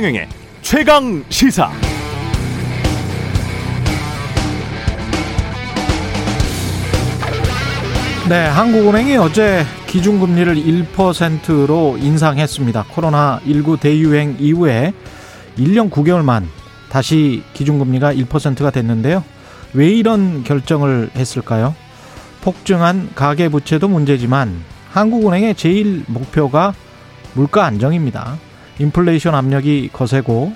최경영의 최강 시사. 네, 한국은행이 어제 기준금리를 1%로 인상했습니다. 코로나19 대유행 이후에 1년 9개월 만 다시 기준금리가 1%가 됐는데요. 왜 이런 결정을 했을까요? 폭증한 가계부채도 문제지만 한국은행의 제일 목표가 물가 안정입니다. 인플레이션 압력이 거세고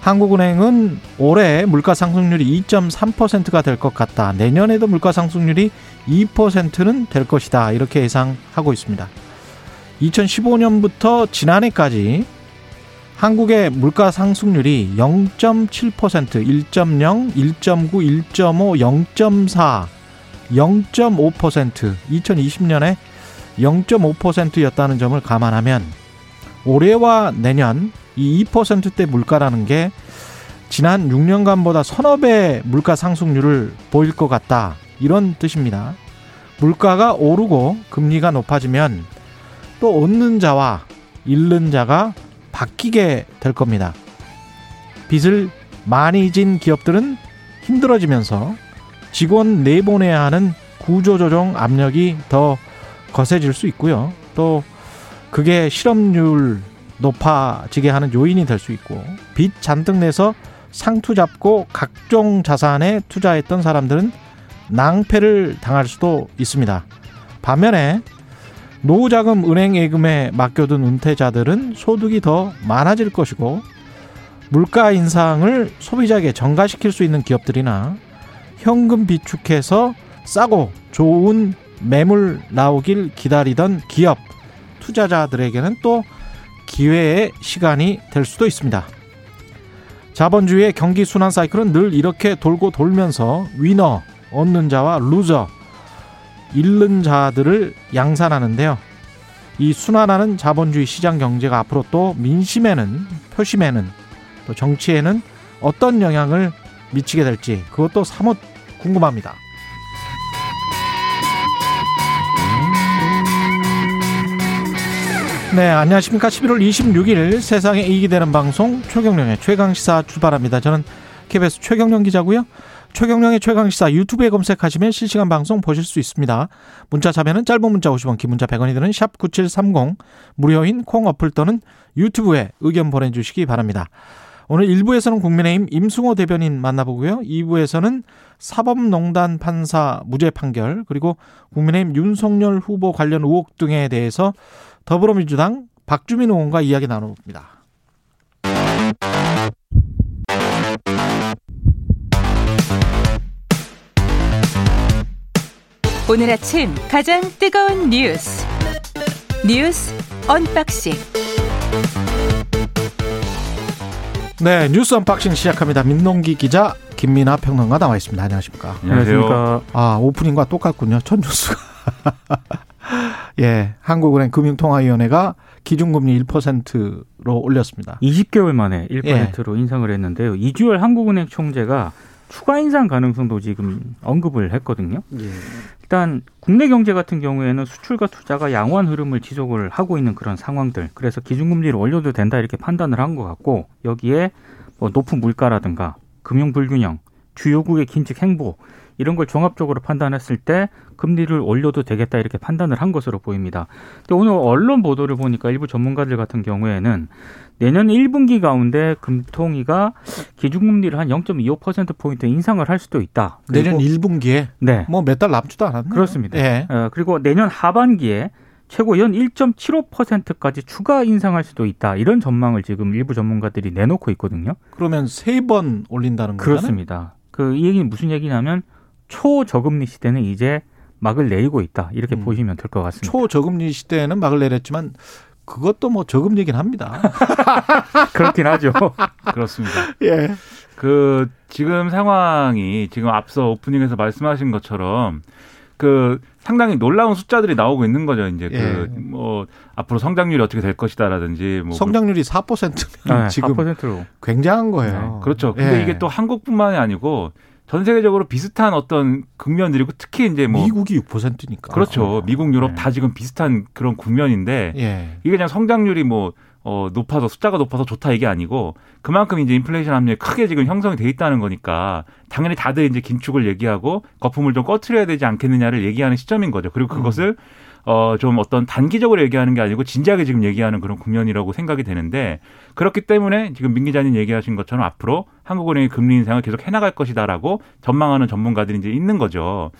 한국은행은 올해 물가 상승률이 2.3%가 될 것 같다. 내년에도 물가 상승률이 2%는 될 것이다. 이렇게 예상하고 있습니다. 2015년부터 지난해까지 한국의 물가 상승률이 0.7%, 1.0, 1.9, 1.5, 0.4, 0.5%, 2020년에 0.5%였다는 점을 감안하면 올해와 내년 이 2%대 물가라는 게 지난 6년간보다 서너 배 물가 상승률을 보일 것 같다. 이런 뜻입니다. 물가가 오르고 금리가 높아지면 또 얻는 자와 잃는 자가 바뀌게 될 겁니다. 빚을 많이 진 기업들은 힘들어지면서 직원 내보내야 하는 구조조정 압력이 더 거세질 수 있고요. 또 그게 실업률 높아지게 하는 요인이 될 수 있고 빚 잔뜩 내서 상투 잡고 각종 자산에 투자했던 사람들은 낭패를 당할 수도 있습니다. 반면에 노후자금 은행 예금에 맡겨둔 은퇴자들은 소득이 더 많아질 것이고 물가 인상을 소비자에게 전가시킬 수 있는 기업들이나 현금 비축해서 싸고 좋은 매물 나오길 기다리던 기업 투자자들에게는 또 기회의 시간이 될 수도 있습니다. 자본주의의 경기 순환 사이클은 늘 이렇게 돌고 돌면서 winner, 얻는 자와 loser, 잃는 자들을 양산하는데요. 이 순환하는 자본주의 시장 경제가 앞으로 또 민심에는 표심에는 또 정치에는 어떤 영향을 미치게 될지 그것도 사뭇 궁금합니다. 네, 안녕하십니까. 11월 26일 세상에 이익이 되는 방송 최경령의 최강시사 출발합니다. 저는 KBS 최경령 기자고요. 최경령의 최강시사 유튜브에 검색하시면 실시간 방송 보실 수 있습니다. 문자 참여는 짧은 문자 50원, 긴 문자 100원이 드는 샵 9730, 무료인 콩 어플 또는 유튜브에 의견 보내주시기 바랍니다. 오늘 1부에서는 국민의힘 임승호 대변인 만나보고요. 2부에서는 사법농단 판사 무죄 판결, 그리고 국민의힘 윤석열 후보 관련 의혹 등에 대해서 더불어민주당 박주민 의원과 이야기 나눠봅니다. 오늘 아침 가장 뜨거운 뉴스 뉴스 unboxing 네 뉴스 unboxing 시작합니다. 민동기 기자 김민아 평론가 나와 있습니다. 안녕하십니까? 안녕하십니까? 아 오프닝과 똑같군요. 첫 뉴스가 예 한국은행 금융통화위원회가 기준금리 1%로 올렸습니다. 20개월 만에 1%로 예. 인상을 했는데요. 이주열 한국은행 총재가 추가 인상 가능성도 지금 언급을 했거든요. 예. 일단 국내 경제 같은 경우에는 수출과 투자가 양호한 흐름을 지속을 하고 있는 그런 상황들. 그래서 기준금리를 올려도 된다 이렇게 판단을 한 것 같고 여기에 뭐 높은 물가라든가 금융 불균형, 주요국의 긴축 행보 이런 걸 종합적으로 판단했을 때 금리를 올려도 되겠다 이렇게 판단을 한 것으로 보입니다. 근데 오늘 언론 보도를 보니까 일부 전문가들 같은 경우에는 내년 1분기 가운데 금통위가 기준금리를 한 0.25% 포인트 인상을 할 수도 있다. 내년 1분기에 네. 뭐 몇 달 남지도 않았네요. 그렇습니다. 예. 어, 그리고 내년 하반기에 최고 연 1.75%까지 추가 인상할 수도 있다. 이런 전망을 지금 일부 전문가들이 내놓고 있거든요. 그러면 세 번 올린다는 거죠? 그렇습니다. 그 이 얘기는 무슨 얘기냐면 초저금리 시대는 이제 막을 내리고 있다. 이렇게 음. 보시면 될 것 같습니다. 초저금리 시대에는 막을 내렸지만 그것도 뭐 저금리긴 합니다. 그렇긴 하죠. 그렇습니다. 예. 그 지금 상황이 지금 앞서 오프닝에서 말씀하신 것처럼 그 상당히 놀라운 숫자들이 나오고 있는 거죠. 이제 예. 그뭐 앞으로 성장률이 어떻게 될 것이다라든지 뭐 성장률이 4%면 네, 지금 4%로 굉장한 거예요. 네, 그렇죠. 근데 예. 이게 또 한국뿐만이 아니고 전 세계적으로 비슷한 어떤 국면들이고 특히 이제 뭐 미국이 6%니까 그렇죠. 미국 유럽 네. 다 지금 비슷한 그런 국면인데 예. 이게 그냥 성장률이 뭐 어, 높아서 숫자가 높아서 좋다 이게 아니고 그만큼 이제 인플레이션 압력이 크게 지금 형성이 돼 있다는 거니까 당연히 다들 이제 긴축을 얘기하고 거품을 좀 꺼트려야 되지 않겠느냐를 얘기하는 시점인 거죠. 그리고 그것을 음. 어, 좀 어떤 단기적으로 얘기하는 게 아니고 진지하게 지금 얘기하는 그런 국면이라고 생각이 되는데 그렇기 때문에 지금 민 기자님 얘기하신 것처럼 앞으로 한국은행의 금리 인상을 계속 해나갈 것이다라고 전망하는 전문가들이 이제 있는 거죠.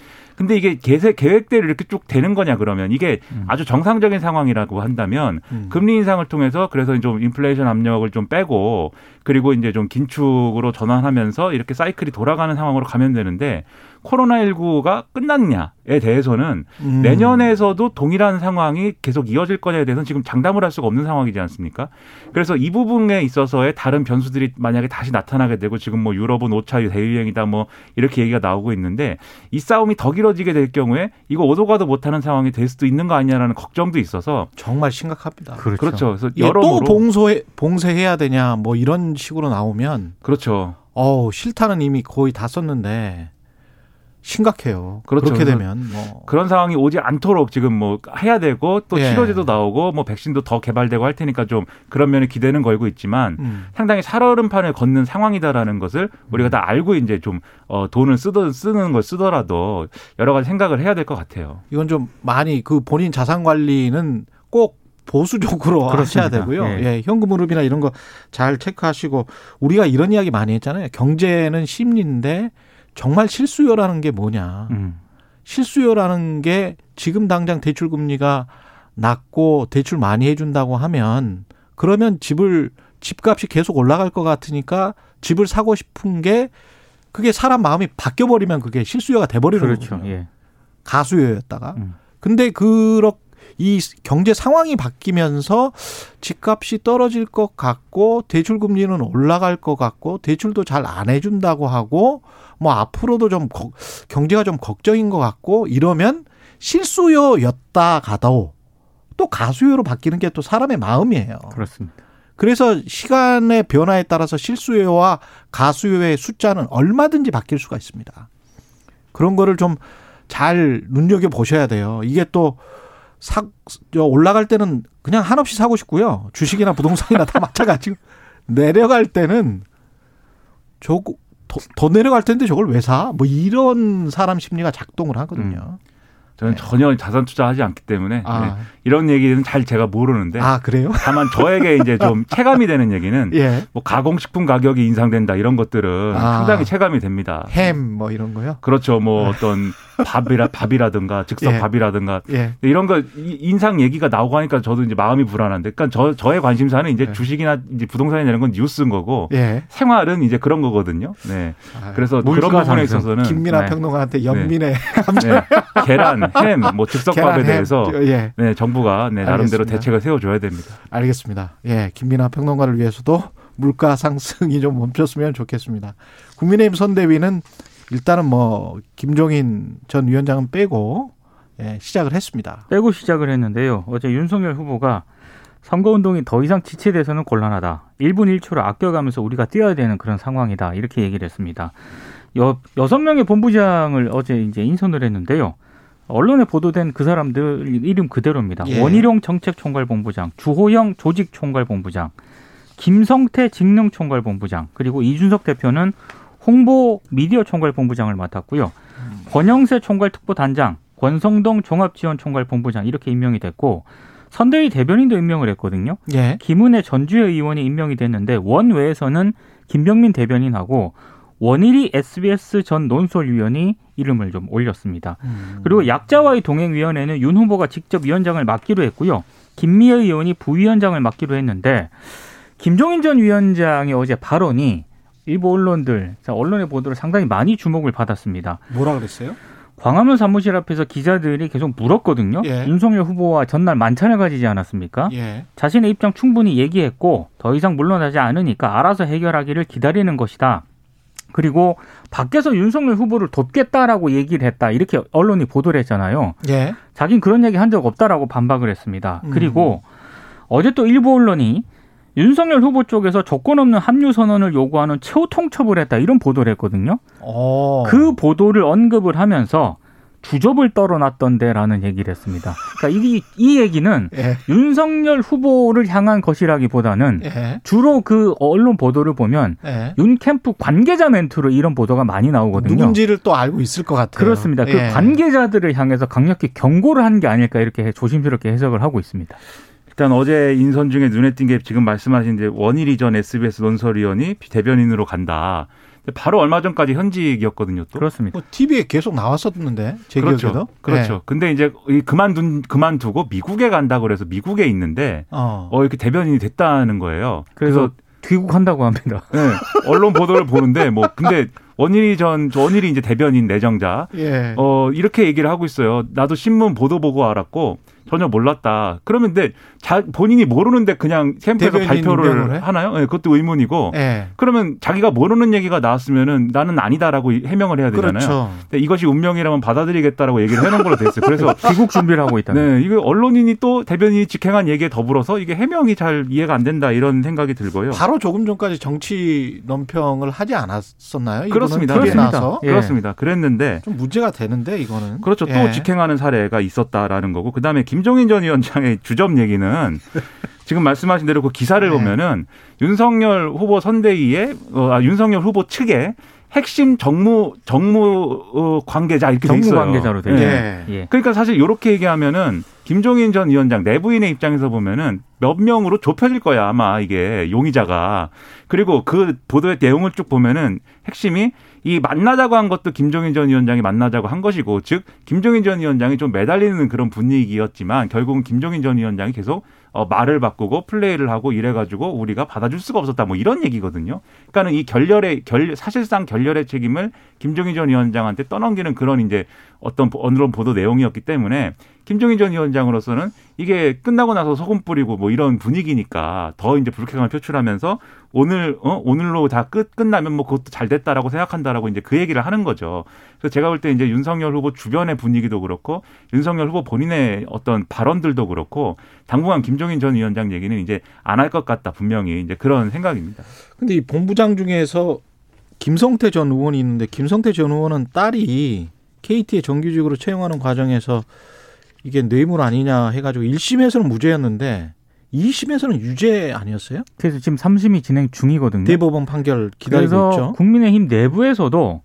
근데 이게 계획, 계획대로 이렇게 쭉 되는 거냐 그러면 이게 음. 아주 정상적인 상황이라고 한다면 음. 금리 인상을 통해서 그래서 좀 인플레이션 압력을 좀 빼고 그리고 이제 좀 긴축으로 전환하면서 이렇게 사이클이 돌아가는 상황으로 가면 되는데 코로나19가 끝났냐에 대해서는 음. 내년에서도 동일한 상황이 계속 이어질 거냐에 대해서는 지금 장담을 할 수가 없는 상황이지 않습니까? 그래서 이 부분에 있어서의 다른 변수들이 만약에 다시 나타나게 되고 지금 뭐 유럽은 5차 대유행이다 뭐 이렇게 얘기가 나오고 있는데 이 싸움이 더 길어지게 될 경우에 이거 오도 가도 못하는 상황이 될 수도 있는 거 아니냐라는 걱정도 있어서 정말 심각합니다. 그렇죠. 그렇죠. 그래서 여러또 봉쇄 봉쇄해야 되냐 뭐 이런 식으로 나오면 그렇죠. 어 싫다는 이미 거의 다 썼는데 심각해요. 그렇죠. 그렇게 되면 뭐. 그런 상황이 오지 않도록 지금 뭐 해야 되고 또 예. 치료제도 나오고 뭐 백신도 더 개발되고 할 테니까 좀 그런 면에 기대는 걸고 있지만 음. 상당히 살얼음판을 걷는 상황이다라는 것을 우리가 다 알고 이제 좀 어, 돈을 쓰던 쓰는 걸 쓰더라도 여러 가지 생각을 해야 될 것 같아요. 이건 좀 많이 그 본인 자산 관리는 꼭 보수적으로 그렇습니다. 하셔야 되고요. 예. 예, 현금 흐름이나 이런 거 잘 체크하시고 우리가 이런 이야기 많이 했잖아요. 경제는 심리인데 정말 실수요라는 게 뭐냐. 음. 실수요라는 게 지금 당장 대출 금리가 낮고 대출 많이 해준다고 하면 그러면 집을 집값이 계속 올라갈 것 같으니까 집을 사고 싶은 게 그게 사람 마음이 바뀌어 버리면 그게 실수요가 돼 버리는 그렇죠. 거죠. 예. 가수요였다가. 음. 근데 그렇 이 경제 상황이 바뀌면서 집값이 떨어질 것 같고 대출 금리는 올라갈 것 같고 대출도 잘 안 해준다고 하고 뭐 앞으로도 좀 경제가 좀 걱정인 것 같고 이러면 실수요였다 가도 또 가수요로 바뀌는 게 또 사람의 마음이에요. 그렇습니다. 그래서 시간의 변화에 따라서 실수요와 가수요의 숫자는 얼마든지 바뀔 수가 있습니다. 그런 거를 좀 잘 눈여겨 보셔야 돼요. 이게 또 사, 올라갈 때는 그냥 한없이 사고 싶고요. 주식이나 부동산이나 다 마찬가지고. 내려갈 때는 저 더, 더 내려갈 텐데 저걸 왜 사? 뭐 이런 사람 심리가 작동을 하거든요. 음. 저는 네. 전혀 자산 투자하지 않기 때문에 아. 네. 이런 얘기는 잘 제가 모르는데 아 그래요? 다만 저에게 이제 좀 체감이 되는 얘기는 예. 뭐 가공식품 가격이 인상된다 이런 것들은 아. 상당히 체감이 됩니다. 햄 뭐 이런 거요? 그렇죠. 뭐 네. 어떤 밥이라 밥이라든가 즉석 예. 밥이라든가 예. 이런 거 인상 얘기가 나오고 하니까 저도 이제 마음이 불안한데, 그러니까 저 저의 관심사는 이제 예. 주식이나 이제 부동산이나 이런 건 뉴스인 거고 예. 생활은 이제 그런 거거든요. 네. 아, 그래서 그런 부분에 있어서는 김민아 네. 평론가한테 연민의 네. 계란, 햄, 뭐 즉석밥에 대해서 예. 네, 정부가 네, 나름대로 대책을 세워줘야 됩니다. 알겠습니다. 예, 김민아 평론가를 위해서도 물가 상승이 좀 멈췄으면 좋겠습니다. 국민의힘 선대위는 일단은 뭐 김종인 전 위원장은 빼고 예, 시작을 했습니다. 빼고 시작을 했는데요. 어제 윤석열 후보가 선거운동이 더 이상 지체돼서는 곤란하다. 1분 1초를 아껴가면서 우리가 뛰어야 되는 그런 상황이다. 이렇게 얘기를 했습니다. 여, 여섯 명의 본부장을 어제 이제 인선을 했는데요. 언론에 보도된 그 사람들 이름 그대로입니다. 예. 원희룡 정책총괄본부장, 주호영 조직총괄본부장, 김성태 직능총괄본부장, 그리고 이준석 대표는 홍보 미디어 총괄본부장을 맡았고요. 음. 권영세 총괄특보단장, 권성동 종합지원총괄본부장 이렇게 임명이 됐고 선대위 대변인도 임명을 했거든요. 예. 김은혜 전주의 의원이 임명이 됐는데 원외에서는 김병민 대변인하고 원일이 SBS 전 논설위원이 이름을 좀 올렸습니다. 음. 그리고 약자와의 동행위원회는 윤 후보가 직접 위원장을 맡기로 했고요. 김미애 의원이 부위원장을 맡기로 했는데 김종인 전 위원장의 어제 발언이 일부 언론들, 언론의 보도를 상당히 많이 주목을 받았습니다. 뭐라 그랬어요? 광화문 사무실 앞에서 기자들이 계속 물었거든요. 예. 윤석열 후보와 전날 만찬을 가지지 않았습니까? 예. 자신의 입장 충분히 얘기했고 더 이상 물러나지 않으니까 알아서 해결하기를 기다리는 것이다. 그리고 밖에서 윤석열 후보를 돕겠다라고 얘기를 했다. 이렇게 언론이 보도를 했잖아요. 예. 자긴 그런 얘기 한 적 없다라고 반박을 했습니다. 음. 그리고 어제 또 일부 언론이 윤석열 후보 쪽에서 조건 없는 합류 선언을 요구하는 최후 통첩을 했다. 이런 보도를 했거든요. 오. 어. 그 보도를 언급을 하면서 주접을 떨어놨던데라는 얘기를 했습니다. 그러니까 이, 이 얘기는 예. 윤석열 후보를 향한 것이라기보다는 예. 주로 그 언론 보도를 보면 예. 윤 캠프 관계자 멘트로 이런 보도가 많이 나오거든요. 누군지를 또 알고 있을 것 같아요. 그렇습니다. 그 예. 관계자들을 향해서 강력히 경고를 한 게 아닐까 이렇게 조심스럽게 해석을 하고 있습니다. 일단 어제 인선 중에 눈에 띈 게 지금 말씀하신 이제 원일 이 전 SBS 논설위원이 대변인으로 간다. 바로 얼마 전까지 현직이었거든요. 또 그렇습니다. 뭐 TV에 계속 나왔었는데 제 그렇죠. 기억에도. 그렇죠. 네. 근데 이제 그만둔 그만두고 미국에 간다 그래서 미국에 있는데 어. 어 이렇게 대변인이 됐다는 거예요. 그래서, 그래서 귀국한다고 합니다. 네. 언론 보도를 보는데 뭐 근데 원일이 전 원일이 이제 대변인 내정자 예. 어 이렇게 얘기를 하고 있어요. 나도 신문 보도 보고 알았고 전혀 몰랐다. 그러면 근데 자, 본인이 모르는데 그냥 캠프에서 발표를 하나요? 네, 그것도 의문이고. 네. 그러면 자기가 모르는 얘기가 나왔으면은 나는 아니다라고 해명을 해야 되잖아요. 그렇죠. 이것이 운명이라면 받아들이겠다라고 얘기를 해놓은 걸로 됐어요. 그래서 귀국 준비를 하고 있다. 네, 이거 언론인이 또 대변인이 직행한 얘기에 더불어서 이게 해명이 잘 이해가 안 된다 이런 생각이 들고요. 바로 조금 전까지 정치 논평을 하지 않았었나요? 그렇습니다. 그렇습니다. 예. 그렇습니다. 그랬는데 좀 문제가 되는데 이거는 그렇죠. 또 예. 직행하는 사례가 있었다라는 거고 그 다음에 김종인 전 위원장의 주접 얘기는 지금 말씀하신 대로 그 기사를 네. 보면은 윤석열 후보 선대위에 어, 아, 윤석열 후보 측에 핵심 정무 정무 어, 관계자 이렇게 정무 돼 있어요. 관계자로 돼. 네. 예. 그러니까 사실 이렇게 얘기하면은 김종인 전 위원장 내부인의 입장에서 보면은 몇 명으로 좁혀질 거야 아마 이게 용의자가 그리고 그 보도의 내용을 쭉 보면은 핵심이 이 만나자고 한 것도 김종인 전 위원장이 만나자고 한 것이고 즉 김종인 전 위원장이 좀 매달리는 그런 분위기였지만 결국은 김종인 전 위원장이 계속 어, 말을 바꾸고 플레이를 하고 이래가지고 우리가 받아줄 수가 없었다 뭐 이런 얘기거든요. 그러니까는 이 결렬의 결 사실상 결렬의 책임을 김종인 전 위원장한테 떠넘기는 그런 이제 어떤 언론 보도 내용이었기 때문에 김종인 전 위원장으로서는 이게 끝나고 나서 소금 뿌리고 뭐 이런 분위기니까 더 이제 불쾌감을 표출하면서 오늘 어 오늘로 다 끝 끝나면 뭐 그것도 잘 됐다라고 생각한다라고 이제 그 얘기를 하는 거죠. 그래서 제가 볼 때 이제 윤석열 후보 주변의 분위기도 그렇고 윤석열 후보 본인의 어떤 발언들도 그렇고 당분간 김종인 전 위원장 얘기는 이제 안 할 것 같다 분명히 이제 그런 생각입니다. 근데 이 본부장 중에서 김성태 전 의원이 있는데 김성태 전 의원은 딸이 KT에 정규직으로 채용하는 과정에서 이게 뇌물 아니냐 해가지고 1심에서는 무죄였는데 2심에서는 유죄 아니었어요? 그래서 지금 3심이 진행 중이거든요. 대법원 판결 기다리고 그래서 있죠. 국민의힘 내부에서도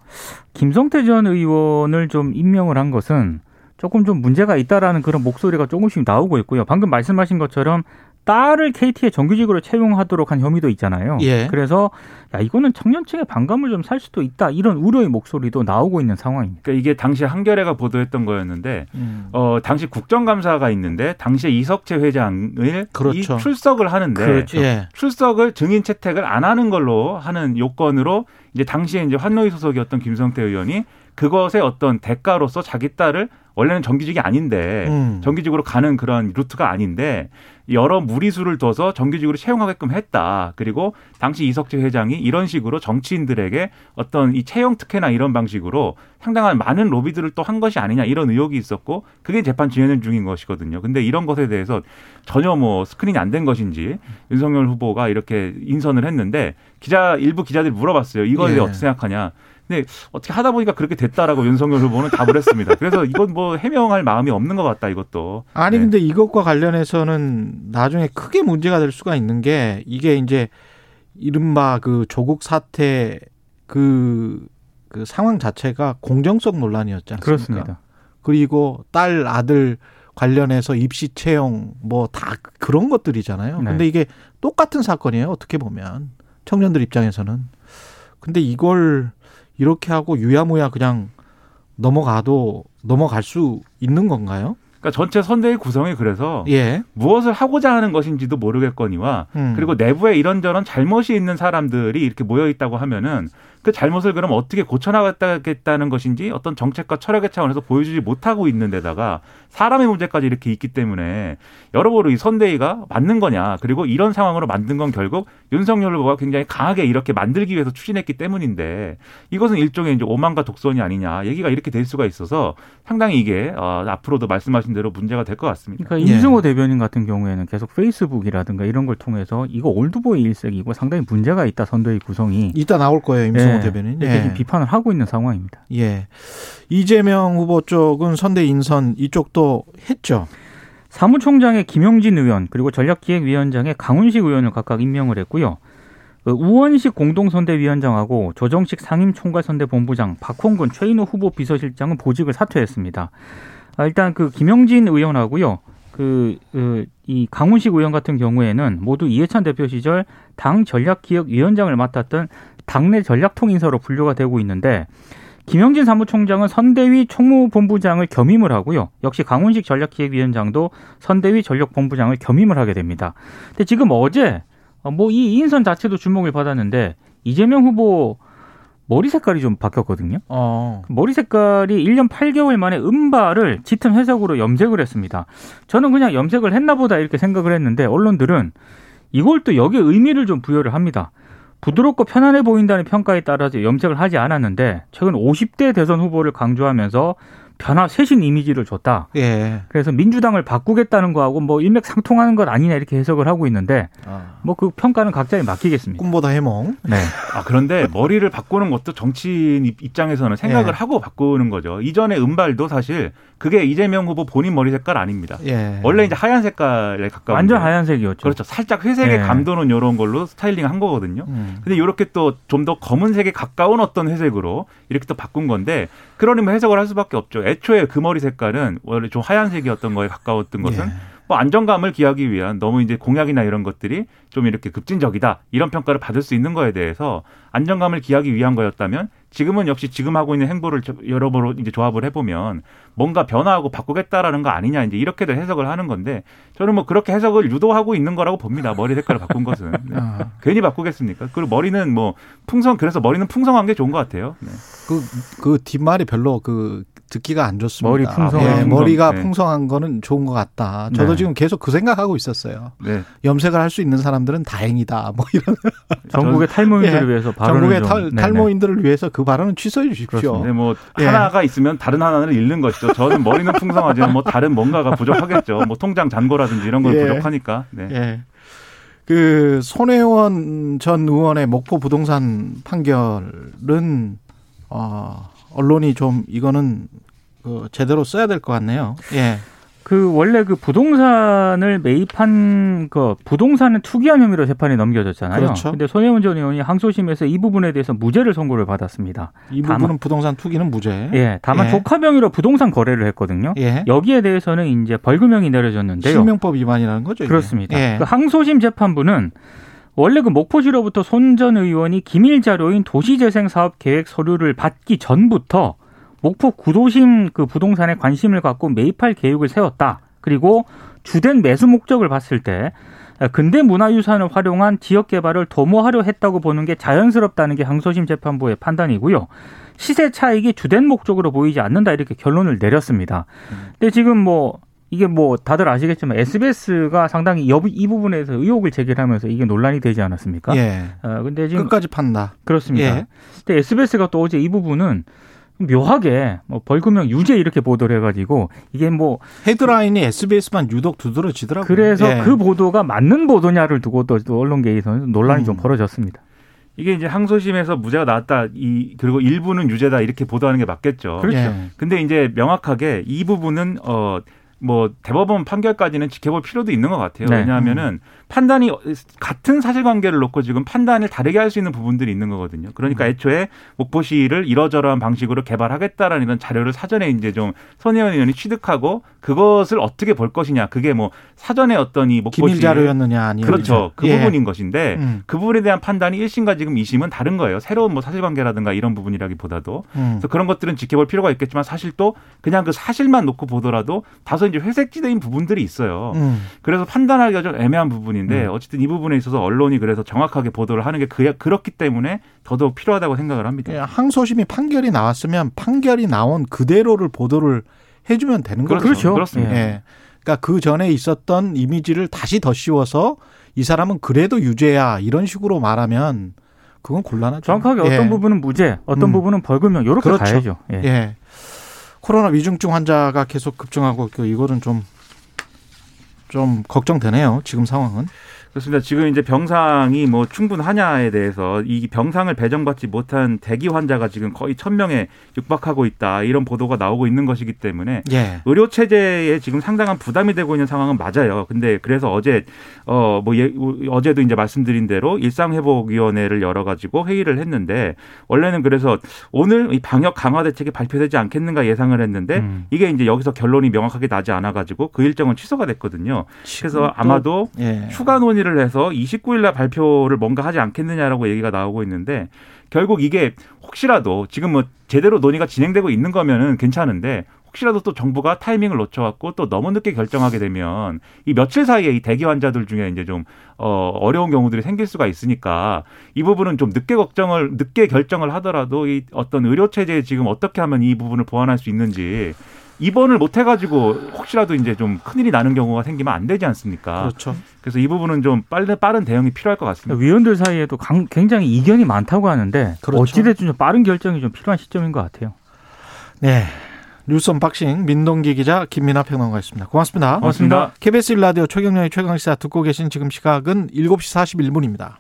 김성태 전 의원을 좀 임명을 한 것은 조금 좀 문제가 있다라는 그런 목소리가 조금씩 나오고 있고요. 방금 말씀하신 것처럼 딸을 KT에 정규직으로 채용하도록 한 혐의도 있잖아요. 예. 그래서 야 이거는 청년층의 반감을 좀 살 수도 있다 이런 우려의 목소리도 나오고 있는 상황입니다. 그러니까 이게 당시 한겨레가 보도했던 거였는데 음. 어 당시 국정감사가 있는데 당시에 이석채 회장을 그렇죠. 이 출석을 하는데 그렇죠. 예. 출석을 증인 채택을 안 하는 걸로 하는 요건으로 이제 당시에 이제 환노위 소속이었던 김성태 의원이 그것의 어떤 대가로서 자기 딸을 원래는 정규직이 아닌데 음. 정규직으로 가는 그런 루트가 아닌데 여러 무리수를 둬서 정규직으로 채용하게끔 했다. 그리고 당시 이석재 회장이 이런 식으로 정치인들에게 어떤 이 채용 특혜나 이런 방식으로 상당한 많은 로비들을 또 한 것이 아니냐 이런 의혹이 있었고 그게 재판 진행 중인 것이거든요. 근데 이런 것에 대해서 전혀 뭐 스크린이 안 된 것인지 윤석열 후보가 이렇게 인선을 했는데 기자 일부 기자들이 물어봤어요. 이거에 예. 어떻게 생각하냐? 근데 어떻게 하다 보니까 그렇게 됐다라고 윤석열 후보는 답을 했습니다. 그래서 이건 뭐 해명할 마음이 없는 것 같다 이것도. 아니 네. 근데 이것과 관련해서는 나중에 크게 문제가 될 수가 있는 게 이게 이제 이른바 그 조국 사태 그, 그 상황 자체가 공정성 논란이었지 않습니까? 그렇습니다. 그리고 딸 아들 관련해서 입시 채용 뭐 다 그런 것들이잖아요. 네. 근데 이게 똑같은 사건이에요. 어떻게 보면 청년들 입장에서는. 근데 이걸 이렇게 하고 유야무야 그냥 넘어가도 넘어갈 수 있는 건가요? 그러니까 전체 선대의 구성이 그래서 예. 무엇을 하고자 하는 것인지도 모르겠거니와 음. 그리고 내부에 이런저런 잘못이 있는 사람들이 이렇게 모여 있다고 하면은 그 잘못을 그럼 어떻게 고쳐나가겠다는 것인지 어떤 정책과 철학의 차원에서 보여주지 못하고 있는 데다가 사람의 문제까지 이렇게 있기 때문에 여러모로 이 선대위가 맞는 거냐 그리고 이런 상황으로 만든 건 결국 윤석열 후보가 굉장히 강하게 이렇게 만들기 위해서 추진했기 때문인데 이것은 일종의 이제 오만과 독선이 아니냐 얘기가 이렇게 될 수가 있어서 상당히 이게 어, 앞으로도 말씀하신 대로 문제가 될 것 같습니다. 그러니까 임승호 예. 대변인 같은 경우에는 계속 페이스북이라든가 이런 걸 통해서 이거 올드보이 일색이고 상당히 문제가 있다 선대위 구성이 이따 나올 거예요 임승호 정성호 대변인. 예. 지금 비판을 하고 있는 상황입니다. 예. 이재명 후보 쪽은 선대 인선 이쪽도 했죠. 사무총장의 김용진 의원 그리고 전략기획위원장의 강훈식 의원을 각각 임명을 했고요. 그 우원식 공동선대위원장하고 조정식 상임총괄선대본부장, 박홍근 최인호 후보 비서실장은 보직을 사퇴했습니다. 아, 일단 그 김영진 의원하고요. 그, 그, 이 강훈식 의원 같은 경우에는 모두 이해찬 대표 시절 당 전략기획위원장을 맡았던 당내 전략통인사로 분류가 되고 있는데 김영진 사무총장은 선대위 총무본부장을 겸임을 하고요. 역시 강훈식 전략기획위원장도 선대위 전력본부장을 겸임을 하게 됩니다. 근데 지금 어제 어, 뭐이 인선 자체도 주목을 받았는데 이재명 후보 머리 색깔이 좀 바뀌었거든요. 어. 머리 색깔이 1년 8개월 만에 은발을 짙은 회색으로 염색을 했습니다. 저는 그냥 염색을 했나 보다 이렇게 생각을 했는데 언론들은 이걸 또 여기에 의미를 좀 부여를 합니다. 부드럽고 편안해 보인다는 평가에 따라서 염색을 하지 않았는데 최근 50대 대선 후보를 강조하면서 변화 쇄신 이미지를 줬다. 예. 그래서 민주당을 바꾸겠다는 거하고 뭐 일맥상통하는 것 아니냐 이렇게 해석을 하고 있는데 아. 뭐그 평가는 각자에 맡기겠습니다. 꿈보다 해몽. 네. 아 그런데 머리를 바꾸는 것도 정치인 입장에서는 생각을 예. 하고 바꾸는 거죠. 이전에 은발도 사실 그게 이재명 후보 본인 머리 색깔 아닙니다. 예. 원래 이제 하얀 색깔에 가까운 완전 하얀색이었죠. 그렇죠. 살짝 회색에 예. 감도는 이런 걸로 스타일링 한 거거든요. 음. 근데 이렇게 또 좀 더 검은색에 가까운 어떤 회색으로 이렇게 또 바꾼 건데 그러면 해석을 할 수밖에 없죠. 애초에 그 머리 색깔은 원래 좀 하얀색이었던 거에 가까웠던 것은 예. 뭐 안정감을 기하기 위한 너무 이제 공약이나 이런 것들이 좀 이렇게 급진적이다 이런 평가를 받을 수 있는 거에 대해서 안정감을 기하기 위한 거였다면 지금은 역시 지금 하고 있는 행보를 여러모로 이제 조합을 해보면 뭔가 변화하고 바꾸겠다라는 거 아니냐 이제 이렇게도 해석을 하는 건데 저는 뭐 그렇게 해석을 유도하고 있는 거라고 봅니다 머리 색깔을 바꾼 것은 네. 아. 괜히 바꾸겠습니까? 그리고 머리는 뭐 풍성 그래서 머리는 풍성한 게 좋은 것 같아요. 네. 그, 그 뒷말이 별로 그 듣기가 안 좋습니다. 머리 풍성, 네, 머리가 네. 풍성한 거는 좋은 것 같다. 저도 네. 지금 계속 그 생각하고 있었어요. 네. 염색을 할 수 있는 사람들은 다행이다. 뭐 이런. 전국의 탈모인들을 예. 위해서 전국의 탈, 탈모인들을 위해서 그 발언은 취소해 주십시오. 네, 뭐 예. 하나가 있으면 다른 하나를 잃는 것이죠. 저는 머리는 풍성하지만 뭐 다른 뭔가가 부족하겠죠. 뭐 통장 잔고라든지 이런 건 예. 부족하니까. 네. 예. 그 손혜원 전 의원의 목포 부동산 판결은 어 언론이 좀 이거는 그 제대로 써야 될 것 같네요. 예. 그 원래 그 부동산을 매입한 그 부동산을 투기한 혐의로 재판에 넘겨졌잖아요. 그렇죠. 근데 손혜원 전 의원이 항소심에서 이 부분에 대해서 무죄를 선고를 받았습니다. 이 부분은 다만, 부동산 투기는 무죄. 예. 다만 예. 조카 명의로 부동산 거래를 했거든요. 예. 여기에 대해서는 이제 벌금형이 내려졌는데요. 실명법 위반이라는 거죠. 이게. 그렇습니다. 예. 그 항소심 재판부는 원래 그 목포시로부터 손 전 의원이 기밀 자료인 도시재생 사업 계획 서류를 받기 전부터 목포 구도심 그 부동산에 관심을 갖고 매입할 계획을 세웠다. 그리고 주된 매수 목적을 봤을 때 근대 문화유산을 활용한 지역 개발을 도모하려 했다고 보는 게 자연스럽다는 게 항소심 재판부의 판단이고요. 시세 차익이 주된 목적으로 보이지 않는다 이렇게 결론을 내렸습니다. 근데 지금 뭐 이게 뭐 다들 아시겠지만 SBS가 상당히 이 부분에서 의혹을 제기하면서 이게 논란이 되지 않았습니까? 예. 어, 근데 지금 끝까지 판다. 그렇습니다. 예. 근데 SBS가 또 어제 이 부분은 묘하게 뭐 벌금형 유죄 이렇게 보도를 해가지고 이게 뭐 헤드라인이 SBS만 유독 두드러지더라고요. 그래서 예. 그 보도가 맞는 보도냐를 두고 또 언론계에서는 논란이 음. 좀 벌어졌습니다. 이게 이제 항소심에서 무죄가 나왔다 이 그리고 일부는 유죄다 이렇게 보도하는 게 맞겠죠. 그렇죠. 예. 근데 이제 명확하게 이 부분은 어 뭐 대법원 판결까지는 지켜볼 필요도 있는 것 같아요. 네. 왜냐하면은 판단이 같은 사실관계를 놓고 지금 판단을 다르게 할 수 있는 부분들이 있는 거거든요. 그러니까 음. 애초에 목포시를 이러저러한 방식으로 개발하겠다라는 이런 자료를 사전에 이제 좀 손혜원 의원이 취득하고 그것을 어떻게 볼 것이냐. 그게 뭐 사전에 어떤 이 목포시 기밀 자료였느냐 아니면 그렇죠. 그 예. 부분인 것인데 음. 그 부분에 대한 판단이 1심과 지금 2심은 다른 거예요. 새로운 뭐 사실관계라든가 이런 부분이라기보다도 음. 그래서 그런 것들은 지켜볼 필요가 있겠지만 사실 또 그냥 그 사실만 놓고 보더라도 다소 이제 회색지대인 부분들이 있어요. 음. 그래서 판단하기가 좀 애매한 부분 인데 음. 어쨌든 이 부분에 있어서 언론이 그래서 정확하게 보도를 하는 게 그, 그렇기 때문에 더더욱 필요하다고 생각을 합니다. 예, 항소심이 판결이 나왔으면 판결이 나온 그대로를 보도를 해주면 되는 거죠. 그렇죠. 그렇습니다. 예. 그러니까 그 전에 있었던 이미지를 다시 더 씌워서 이 사람은 그래도 유죄야 이런 식으로 말하면 그건 곤란하죠. 정확하게 어떤 예. 부분은 무죄, 어떤 음. 부분은 벌금형 이렇게 그렇죠. 가야죠. 예. 예. 코로나 위중증 환자가 계속 급증하고 있고 이거는 좀, 좀 걱정되네요. 지금 상황은. 그렇습니다. 지금 이제 병상이 뭐 충분하냐에 대해서 이 병상을 배정받지 못한 대기 환자가 지금 거의 천 명에 육박하고 있다 이런 보도가 나오고 있는 것이기 때문에 예. 의료 체제에 지금 상당한 부담이 되고 있는 상황은 맞아요. 근데 그래서 어제 어뭐 예, 어제도 이제 말씀드린 대로 일상 회복 위원회를 열어 가지고 회의를 했는데 원래는 그래서 오늘 이 방역 강화 대책이 발표되지 않겠는가 예상을 했는데 음. 이게 이제 여기서 결론이 명확하게 나지 않아 가지고 그 일정은 취소가 됐거든요. 그래서 아마도 예. 추가 논 의를 해서 29일 날 발표를 뭔가 하지 않겠느냐라고 얘기가 나오고 있는데 결국 이게 혹시라도 지금 뭐 제대로 논의가 진행되고 있는 거면은 괜찮은데 혹시라도 또 정부가 타이밍을 놓쳐갖고 또 너무 늦게 결정하게 되면 이 며칠 사이에 이 대기 환자들 중에 이제 좀 어, 어려운 경우들이 생길 수가 있으니까 이 부분은 좀 늦게 걱정을 늦게 결정을 하더라도 이 어떤 의료 체제에 지금 어떻게 하면 이 부분을 보완할 수 있는지 입원을 못 해가지고 혹시라도 이제 좀 큰일이 나는 경우가 생기면 안 되지 않습니까? 그렇죠. 그래서 이 부분은 좀 빠른 빠른 대응이 필요할 것 같습니다. 위원들 사이에도 강- 굉장히 이견이 많다고 하는데 그렇죠. 어찌됐든 좀 빠른 결정이 좀 필요한 시점인 것 같아요. 네. 뉴스 unboxing 민동기 기자 김민아 평론가였습니다. 고맙습니다. 고맙습니다. KBS 1라디오 최경영의 최강시사 듣고 계신 지금 시각은 7시 41분입니다.